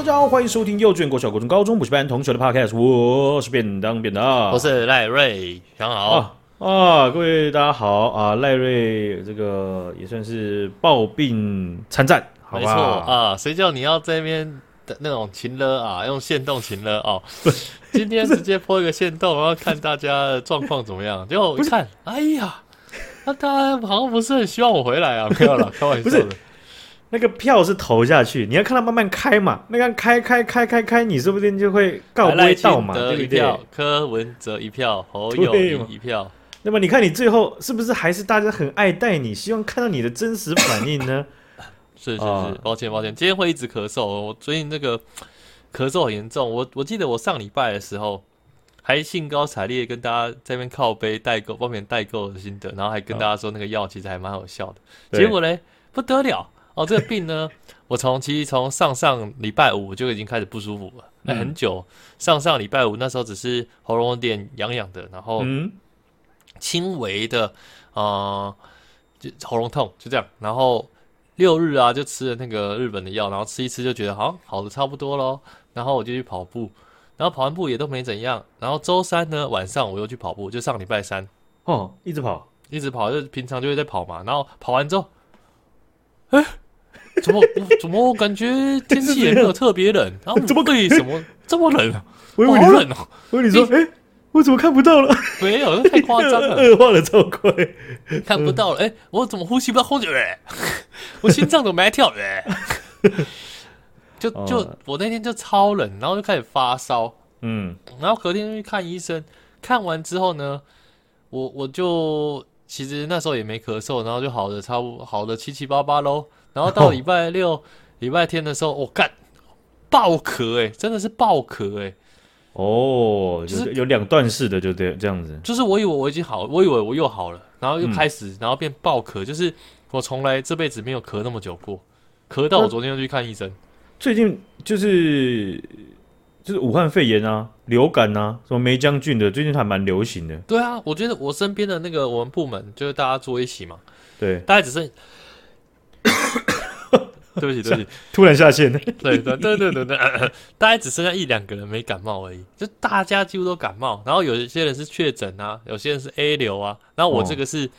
好，大家好，欢迎收听幼稚园、国小、国中、高中补习班同学的 Podcast，我是便当便当，我是赖瑞，想好啊，啊，各位大家好啊，赖瑞这个也算是抱病参战，好吧？没错啊，谁叫你要在那边的那种情勒啊，用线动情勒哦，今天直接播一个线动，然后看大家的状况怎么样，结果我一看，哎呀，那大家好像不是很希望我回来啊，没有了，开玩笑的。那个票是投下去，你要看它慢慢开嘛。那个开开开开开，你说不定就会告归到嘛，对不对？柯文哲一票，侯友宜一票。那么你看你最后是不是还是大家很爱戴你，希望看到你的真实反应呢？是 是是，哦、抱歉抱歉，今天会一直咳嗽。我最近那个 咳嗽很严重。我我记得我上礼拜的时候还兴高采烈跟大家在那边靠杯代购，帮别人代购的心得，然后还跟大家说那个药其实还蛮有效的。哦、结果嘞，不得了。哦，这个病呢，我从其实从上上礼拜五就已经开始不舒服了，那、嗯、很久。上上礼拜五那时候只是喉咙有点痒痒的，然后轻微的呃就喉咙痛就这样。然后六日啊就吃了那个日本的药，然后吃一吃就觉得好像好的差不多咯。然后我就去跑步，然后跑完步也都没怎样。然后周三呢晚上我又去跑步，就上礼拜三哦，一直跑一直跑，就平常就会在跑嘛。然后跑完之后，哎。怎么怎么我感觉天气也没有特别冷？然 后怎么可以什么这么冷啊？我以为你说，我跟你说，哎，我怎么看不到了？没有，太夸张了，恶化的超快，看不到了。哎，我怎么呼吸不到空气？我心脏怎么没跳？就就我那天就超冷，然后就开始发烧。嗯，然后隔天去看医生，看完之后呢，我我就其实那时候也没咳嗽，然后就好的差不多好的七七八八喽。然后到礼拜六、礼、哦、拜天的时候，我、哦、干爆咳哎、欸，真的是爆咳哎、欸！哦，就是有两段式的，就这这样子。就是我以为我已经好，我以为我又好了，然后又开始，嗯、然后变爆咳，就是我从来这辈子没有咳那么久过，咳到我昨天又去看医生。最近就是就是武汉肺炎啊，流感啊，什么霉浆菌的，最近还蛮流行的。对啊，我觉得我身边的那个我们部门就是大家坐一起嘛，对，大概只剩。对不起，对不起，突然下线。对对对对对对，大概只剩下一两个人没感冒而已，就大家几乎都感冒。然后有一些人是确诊啊，有些人是 A 流啊。然后我这个是、哦、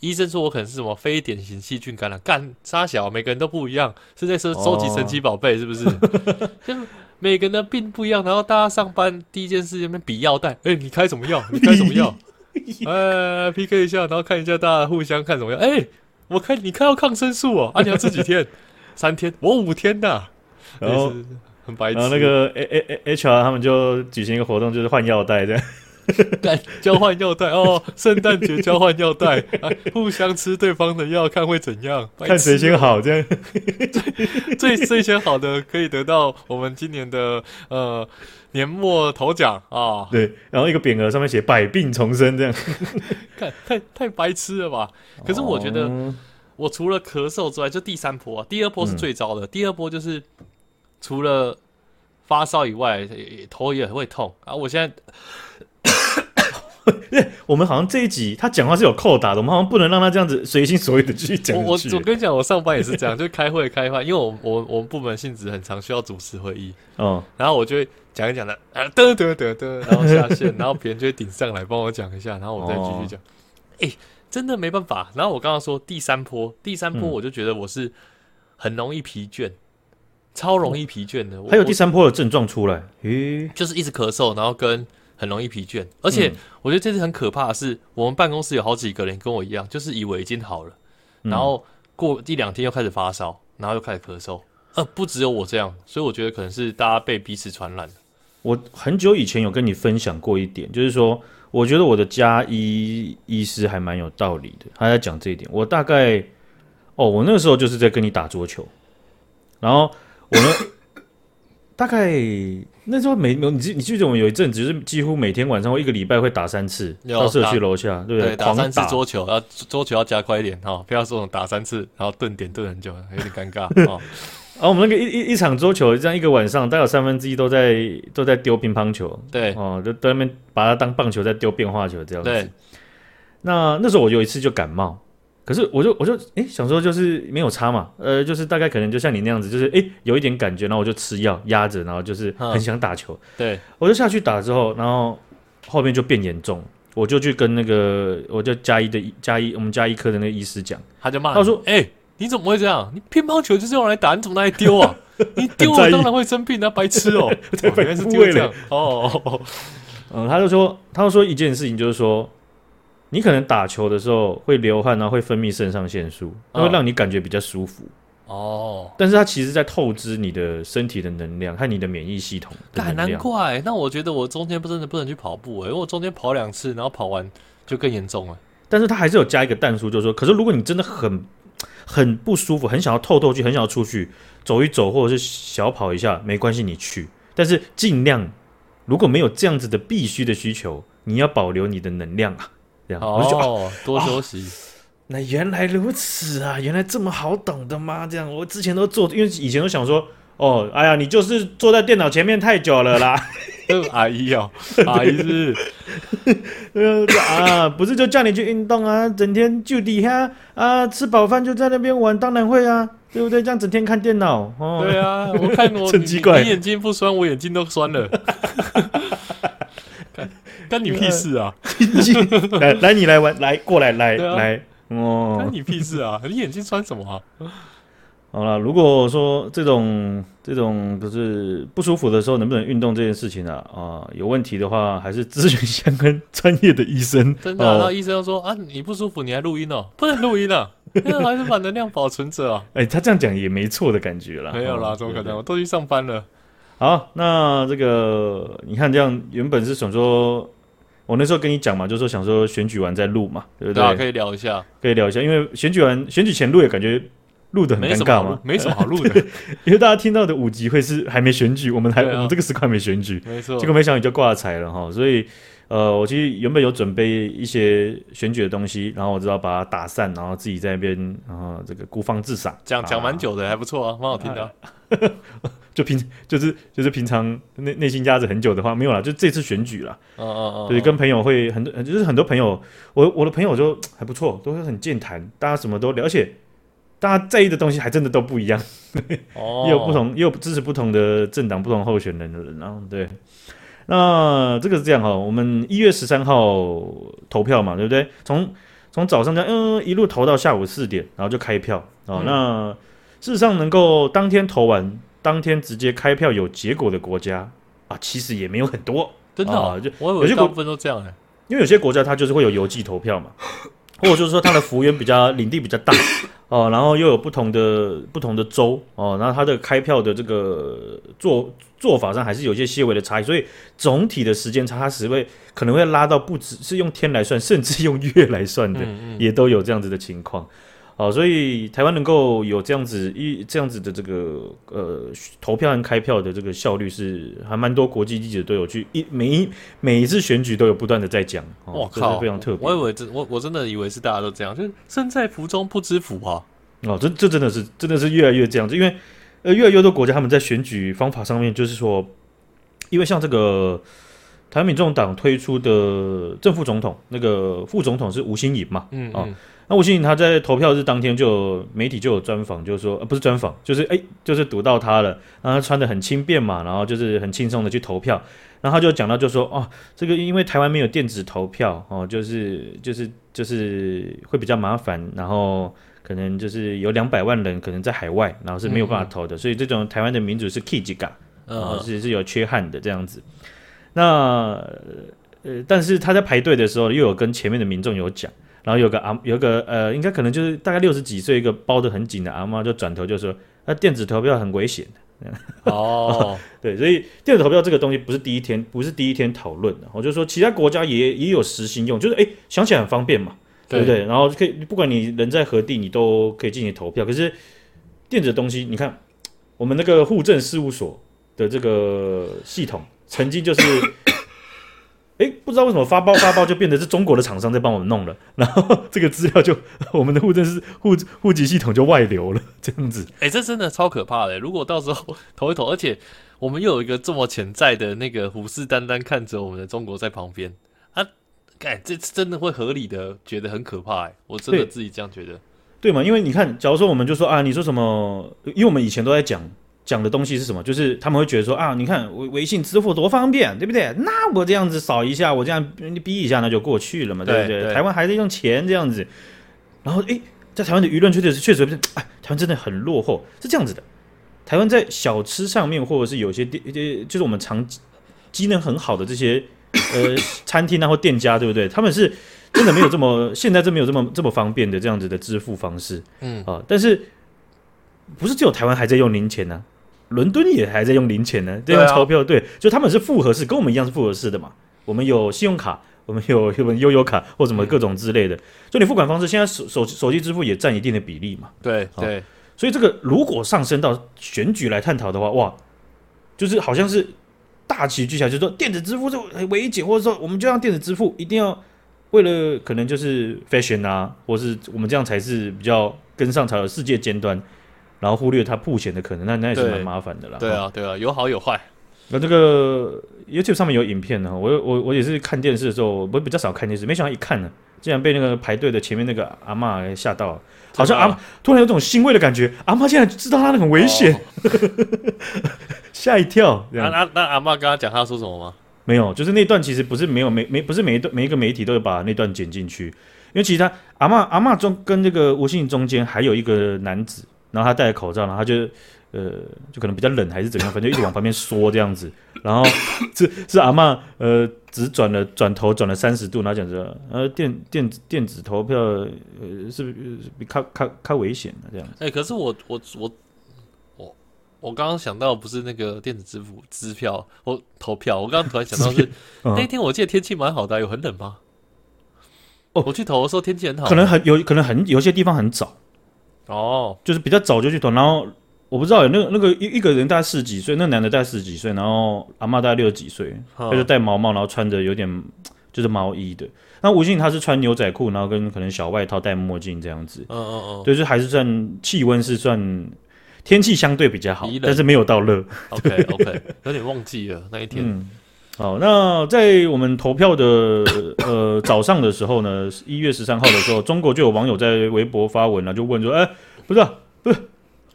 医生说我可能是什么非典型细菌感染，干杀小，每个人都不一样，是在收收集神奇宝贝是不是？哦、就每个人的病不一样，然后大家上班第一件事那边比药袋，哎、欸，你开什么药？你开什么药？哎，PK 一下，然后看一下大家互相看什么药，哎、欸。我看你开到抗生素哦，啊，你要吃几天？三天，我五天呐。然后很白痴。然后那个 A A A HR 他们就举行一个活动，就是换药袋这样，干交换药袋哦，圣诞节交换药袋，啊，互相吃对方的药，看会怎样？看谁先好这样。最最最先好的可以得到我们今年的呃。年末头奖啊，哦、对，然后一个匾额上面写“百病重生”这样，看太太白痴了吧？可是我觉得，我除了咳嗽之外，就第三波，啊，第二波是最糟的。嗯、第二波就是除了发烧以外，头也会痛啊。我现在，我们好像这一集他讲话是有扣打的，我们好像不能让他这样子随心所欲的继续讲。我我跟你讲，我上班也是这样，就开会开会，因为我我我们部门性质很常，需要主持会议，嗯，然后我就会。讲一讲的，啊，得得得得，然后下线，然后别人就会顶上来帮我讲一下，然后我再继续讲。哎、哦欸，真的没办法。然后我刚刚说第三波，第三波我就觉得我是很容易疲倦，嗯、超容易疲倦的。还有第三波的症状出来，诶，就是一直咳嗽，然后跟很容易疲倦。而且我觉得这次很可怕的是，我们办公室有好几个人跟我一样，就是以为已经好了，然后过一两天又开始发烧，然后又开始咳嗽。呃，不只有我这样，所以我觉得可能是大家被彼此传染。我很久以前有跟你分享过一点，就是说，我觉得我的家医医师还蛮有道理的，他在讲这一点。我大概，哦，我那个时候就是在跟你打桌球，然后我呢，大概那时候每你记你记得我们有一阵子就是几乎每天晚上我一个礼拜会打三次，到社区楼下，对不对？打三次桌球，要桌球要加快一点哈、哦，不要说打三次然后顿点顿很久，有点尴尬啊。哦然后、啊、我们那个一一一场桌球，这样一个晚上，大概有三分之一都在都在丢乒乓球，对，哦，就在那边把它当棒球在丢变化球这样子。对。那那时候我有一次就感冒，可是我就我就哎、欸、想说就是没有差嘛，呃，就是大概可能就像你那样子，就是哎、欸、有一点感觉，然后我就吃药压着，然后就是很想打球。对，我就下去打之后，然后后面就变严重，我就去跟那个我就加一的加一我们加一科的那个医师讲，他就骂他说：“哎、欸，你怎么会这样？你乒乓球就是用来打，你怎么拿来丢啊？你丢了当然会生病啊，白痴 哦、原来是这样哦。哦哦嗯，他就说，他就说一件事情，就是说。”你可能打球的时候会流汗，然后会分泌肾上腺素，它会让你感觉比较舒服。哦，但是它其实在透支你的身体的能量和你的免疫系统。那难怪，那我觉得我中间不真的不能去跑步哎，因为我中间跑两次，然后跑完就更严重了。但是它还是有加一个但书，就是说，可是如果你真的很很不舒服，很想要透透气，很想要出去走一走，或者是小跑一下，没关系，你去。但是尽量如果没有这样子的必须的需求，你要保留你的能量啊。这样哦，我就哦，多休息，哦。那原来如此啊，原来这么好懂的吗？这样我之前都做，因为以前都想说，哦，哎呀，你就是坐在电脑前面太久了啦。阿姨哦，阿姨是，呃 啊，不是就叫你去运动啊，整天就底下啊，吃饱饭就在那边玩，当然会啊，对不对？这样整天看电脑，哦，对啊，我看我 你，你眼睛不酸，我眼睛都酸了。关你屁事啊！来来，你来玩，来过来，来、啊、来，哦，关你屁事啊！你眼睛穿什么啊？好了，如果说这种这种就是不舒服的时候，能不能运动这件事情啊啊，有问题的话，还是咨询相关专业的医生。真的、啊，那、哦、医生说啊，你不舒服，你还录音哦？不能录音啊，那还是把能量保存着啊。哎、欸，他这样讲也没错的感觉啦。没有啦，怎么可能？我都去上班了。好，那这个你看，这样原本是想说。我那时候跟你讲嘛，就是说想说选举完再录嘛，对不对？可以聊一下，可以聊一下，因为选举完选举前录也感觉录的很尴尬嘛，没什么好录的，因为大家听到的五集会是还没选举，我们还、啊、我们这个时刻还没选举，没错，结果没想到你就挂彩了哈，所以呃，我其实原本有准备一些选举的东西，然后我知道把它打散，然后自己在那边然后这个孤芳自赏，讲讲蛮久的，还不错啊，蛮好听的、啊。就平就是就是平常内内心压着很久的话没有啦，就这次选举啦，哦哦哦，对，跟朋友会很多，就是很多朋友，我我的朋友就还不错，都是很健谈，大家什么都了解，大家在意的东西还真的都不一样，哦，也有不同，也有支持不同的政党、不同候选人的人，然后对，那这个是这样哈，我们一月十三号投票嘛，对不对？从从早上这样嗯一路投到下午四点，然后就开票。哦，嗯、那。事实上，能够当天投完，当天直接开票有结果的国家啊，其实也没有很多，真的、哦啊。就我有些国分都这样哎，因为有些国家它就是会有邮寄投票嘛，或者就是说它的幅员比较领地比较大哦、啊，然后又有不同的不同的州哦、啊，然后它的开票的这个做做法上还是有些些微的差异，所以总体的时间差它是会可能会拉到不止是用天来算，甚至用月来算的，嗯嗯也都有这样子的情况。好，所以台湾能够有这样子一这样子的这个呃投票和开票的这个效率是还蛮多国际记者都有去一每一每一次选举都有不断的在讲，我靠，非常特别。我以为这我我真的以为是大家都这样，就是身在福中不知福啊。哦，这这真的是真的是越来越这样子，因为呃越来越多国家他们在选举方法上面就是说，因为像这个台湾民众党推出的正副总统，那个副总统是吴欣颖嘛，嗯，嗯。哦那吴欣颖他在投票日当天就媒体就有专访，就是说呃不是专访，就是哎就是读到他了，然后他穿的很轻便嘛，然后就是很轻松的去投票，然后他就讲到就说哦这个因为台湾没有电子投票哦，就是就是就是会比较麻烦，然后可能就是有两百万人可能在海外，然后是没有办法投的，所以这种台湾的民主是 K 级感，啊是是有缺憾的这样子。那呃但是他在排队的时候又有跟前面的民众有讲。然后有个阿有个呃，应该可能就是大概六十几岁一个包得很紧的阿妈，就转头就说：“那电子投票很危险的。”哦，对，所以电子投票这个东西不是第一天，不是第一天讨论的。我就说其他国家也也有实行用，就是哎想起来很方便嘛，对不对？然后可以不管你人在何地，你都可以进行投票。可是电子的东西，你看我们那个户政事务所的这个系统，曾经就是。哎，不知道为什么发包发包就变得是中国的厂商在帮我们弄了，然后这个资料就 我们的户政是户户籍系统就外流了，这样子。哎，这真的超可怕的。如果到时候投一投，而且我们又有一个这么潜在的那个虎视眈眈看着我们的中国在旁边，啊，哎，这次真的会合理的觉得很可怕哎，我真的自己这样觉得，对吗？因为你看，假如说我们就说啊，你说什么？因为我们以前都在讲讲的东西是什么，就是他们会觉得说啊，你看微微信支付多方便，对不对？那我这样子扫一下，我这样你逼一下，那就过去了嘛，对不对？对台湾还在用钱这样子，然后诶，在台湾的舆论确实是确实不是，哎，台湾真的很落后，是这样子的。台湾在小吃上面，或者是有些店，就是我们常机能很好的这些呃 餐厅啊或店家，对不对？他们是真的没有这么现在这没有这么这么方便的这样子的支付方式，嗯啊，但是不是只有台湾还在用零钱呢、啊？伦敦也还在用零钱呢，在用钞票，对，就他们是复合式，跟我们一样是复合式的嘛。我们有信用卡，我们有有悠游卡或什么各种之类的，就你付款方式，现在手手手机支付也占一定的比例嘛。对对。所以这个如果上升到选举来探讨的话，哇，就是好像是大旗举起来，就是说电子支付是唯一解，或者说我们就让电子支付一定要为了可能就是 fashion 啊，或是我们这样才是比较跟上潮流世界尖端，然后忽略它曝险的可能，那那也是蛮麻烦的啦。对啊，对啊，有好有坏。那这个 YouTube 上面有影片呢，我我我也是看电视的时候，我比较少看电视，没想到一看呢，竟然被那个排队的前面那个阿嬷吓到。好像阿妈突然有种欣慰的感觉，阿妈竟然知道他那很危险，吓、哦、一跳。那那那阿妈刚刚讲他说什么吗？没有，就是那段其实不是没有没没不是每一段每一个媒体都有把那段剪进去，因为其实他阿妈阿妈中跟这个吴信中间还有一个男子，然后他戴着口罩，然后他就。呃，就可能比较冷还是怎样，反正一直往旁边缩这样子，然后是是阿嬷呃，只转了转头转了三十度，然后讲着呃电电子电子投票呃是不是比较较较危险的这样？哎、可是我我我我我刚刚想到不是那个电子支付支票我投票，我刚刚突然想到是那天我记得天气蛮好的，有很冷吗？哦，我去投的时候天气很好，可能很有可能很有些地方很早哦，就是比较早就去投，然后。我不知道有那个那个一一个人大概四十几岁，那男的大概四十几岁，然后阿妈大概六十几岁，他就戴毛帽，然后穿着有点就是毛衣的。那吴欣他是穿牛仔裤，然后跟可能小外套，戴墨镜这样子。嗯嗯嗯，对，就还是算气温是算天气相对比较好，但是没有到热。OK OK，有点忘记了那一天。嗯，好，那在我们投票的呃早上的时候呢，一月十三号的时候，中国就有网友在微博发文了，就问说：“哎，不是、不是。”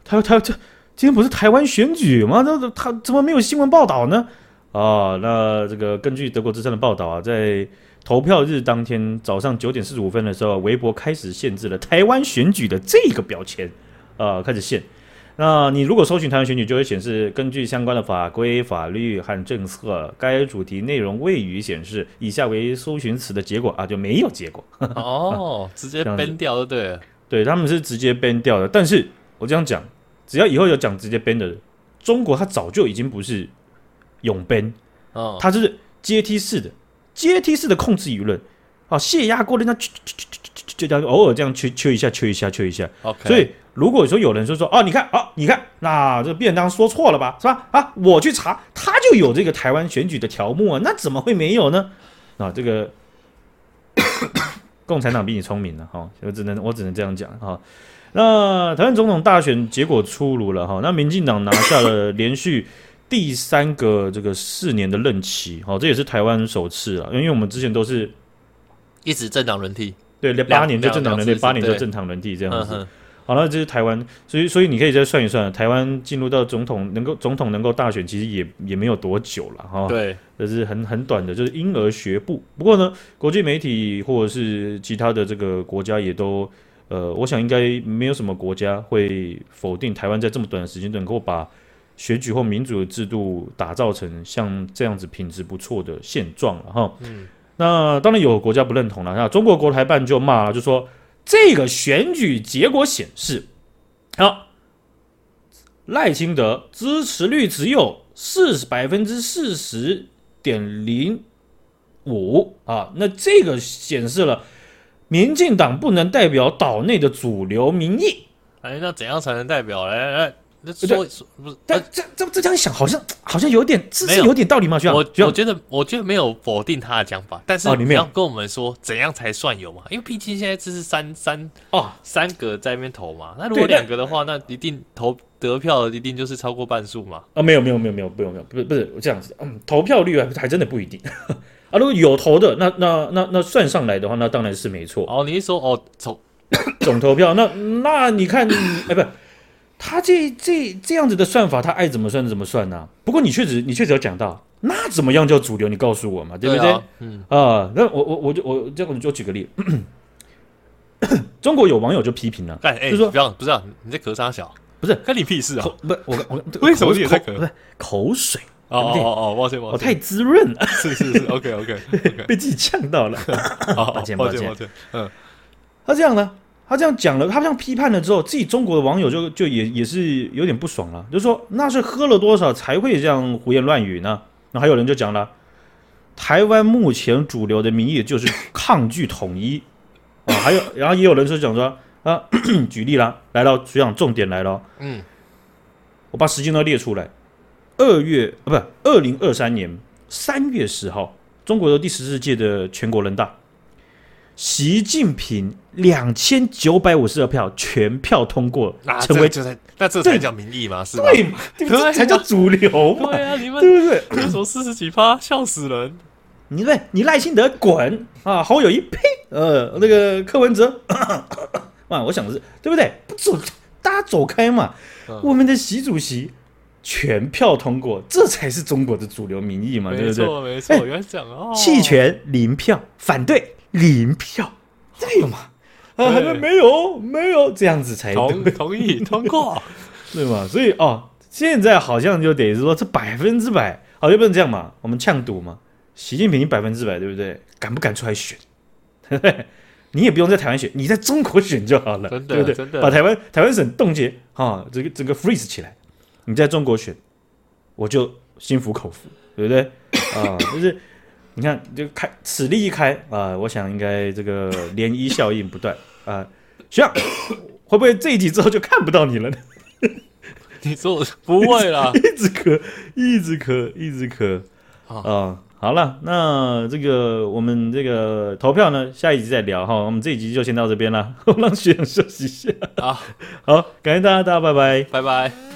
他他这今天不是台湾选举吗？这他怎么没有新闻报道呢？啊，那这个根据德国之声的报道啊，在投票日当天早上九点四十五分的时候，微博开始限制了台湾选举的这个标签啊，开始限。那你如果搜寻台湾选举，就会显示根据相关的法规、法律和政策，该主题内容未予显示，以下为搜寻词的结果啊，就没有结果。哦，直接 ban 掉就对了。对，他们是直接 ban 掉的，但是我这样讲。只要以后有讲直接 ban 的，中国它早就已经不是永 ban，哦，它是阶梯式的阶梯式的控制舆论，啊，泄压过的那，就这样偶尔这样吹吹一下，吹一下，吹一下。OK，所以如果说有人说说哦，你看哦，你看那这便当说错了吧，是吧？啊，我去查，他就有这个台湾选举的条目啊，那怎么会没有呢？啊，这个 共产党比你聪明了，哈，我只能我只能这样讲哈。那台湾总统大选结果出炉了哈，那民进党拿下了连续第三个这个四年的任期，哈，这也是台湾首次啊，因为我们之前都是一直政党轮替，对，八年就正常轮替，八年就正常轮替这样子。好了，这是台湾，所以所以你可以再算一算，台湾进入到总统能够总统能够大选，其实也也没有多久了哈，对，这是很很短的，就是婴儿学步。不过呢，国际媒体或者是其他的这个国家也都。呃，我想应该没有什么国家会否定台湾在这么短的时间能够把选举或民主的制度打造成像这样子品质不错的现状了哈。嗯，那当然有国家不认同了，那中国国台办就骂了，就说这个选举结果显示，啊，赖清德支持率只有四十百分之四十点零五啊，那这个显示了。民进党不能代表岛内的主流民意，哎，那怎样才能代表？来来，那说不是？但这这这这样想，好像好像有点，这是有点道理吗？需要？我我觉得我觉得没有否定他的讲法，但是你要跟我们说怎样才算有嘛？因为毕竟现在这是三三哦三个在那边投嘛，那如果两个的话，那一定投得票的一定就是超过半数嘛？啊，没有没有没有没有，不用没有，不是不是这样子，嗯，投票率还还真的不一定。啊，如果有投的，那那那那算上来的话，那当然是没错。哦，你是说哦总总投票？那那你看，哎，不，他这这这样子的算法，他爱怎么算怎么算呢、啊？不过你确实你确实有讲到，那怎么样叫主流？你告诉我嘛，对不对？对啊，嗯啊，那我我我就我这样我就举个例。中国有网友就批评了，哎哎，就说不要不是啊，你在咳啥小？不是，关你屁事啊！不，我我为什么你在咳？不是口水哦哦哦，抱歉抱歉，我太滋润了，是是是，OK OK，被自己呛到了，抱歉抱歉抱歉。嗯，他这样呢，他这样讲了，他这样批判了之后，自己中国的网友就就也也是有点不爽了，就说那是喝了多少才会这样胡言乱语呢？那还有人就讲了，台湾目前主流的民意就是抗拒统一。啊，还有，然后也有人说讲说啊，举例啦，来了，学长重点来了，嗯，我把时间都列出来，二月啊，不是二零二三年三月十号，中国的第十四届的全国人大，习近平两千九百五十二票全票通过，成为这才那这才叫民意嘛？是对嘛？这才叫主流嘛？对啊，你们对不对？为什么四十几趴？笑死人！你对，你赖清德滚啊！侯友一呸！呃，那个柯文哲，啊，我想的是，对不对？不走，大家走开嘛！嗯、我们的习主席全票通过，这才是中国的主流民意嘛，对不对？没错，没错，原来讲哦，弃权零票，反对零票，对嘛？啊，还没有，没有这样子才同同意 通过，对吗？所以哦，现在好像就得说这百分之百，好，又不能这样嘛，我们呛赌嘛。习近平，你百分之百对不对？敢不敢出来选？你也不用在台湾选，你在中国选就好了，真对不对？真的把台湾台湾省冻结啊，这个整个 freeze 起来，你在中国选，我就心服口服，对不对？啊，就是你看，就开此例一开啊，我想应该这个涟漪效应不断 啊。行，会不会这一集之后就看不到你了呢？你说不会啦，一直咳，一直咳，一直咳啊。好了，那这个我们这个投票呢，下一集再聊哈。我们这一集就先到这边了，我让学长休息一下。啊，好，感谢大家，大家拜拜，拜拜。